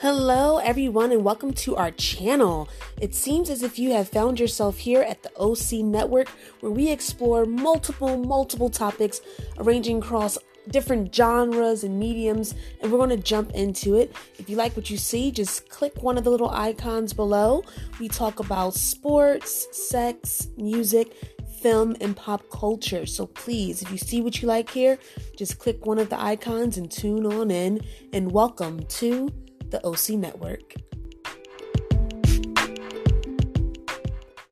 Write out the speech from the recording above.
Hello, everyone, and welcome to our channel. It seems as if you have found yourself here at the OC Network, where we explore multiple, multiple topics ranging across different genres and mediums, and we're going to jump into it. If you like what you see, just click one of the little icons below. We talk about sports, sex, music, film, and pop culture. So please, if you see what you like here, just click one of the icons and tune on in. And welcome to the OC Network.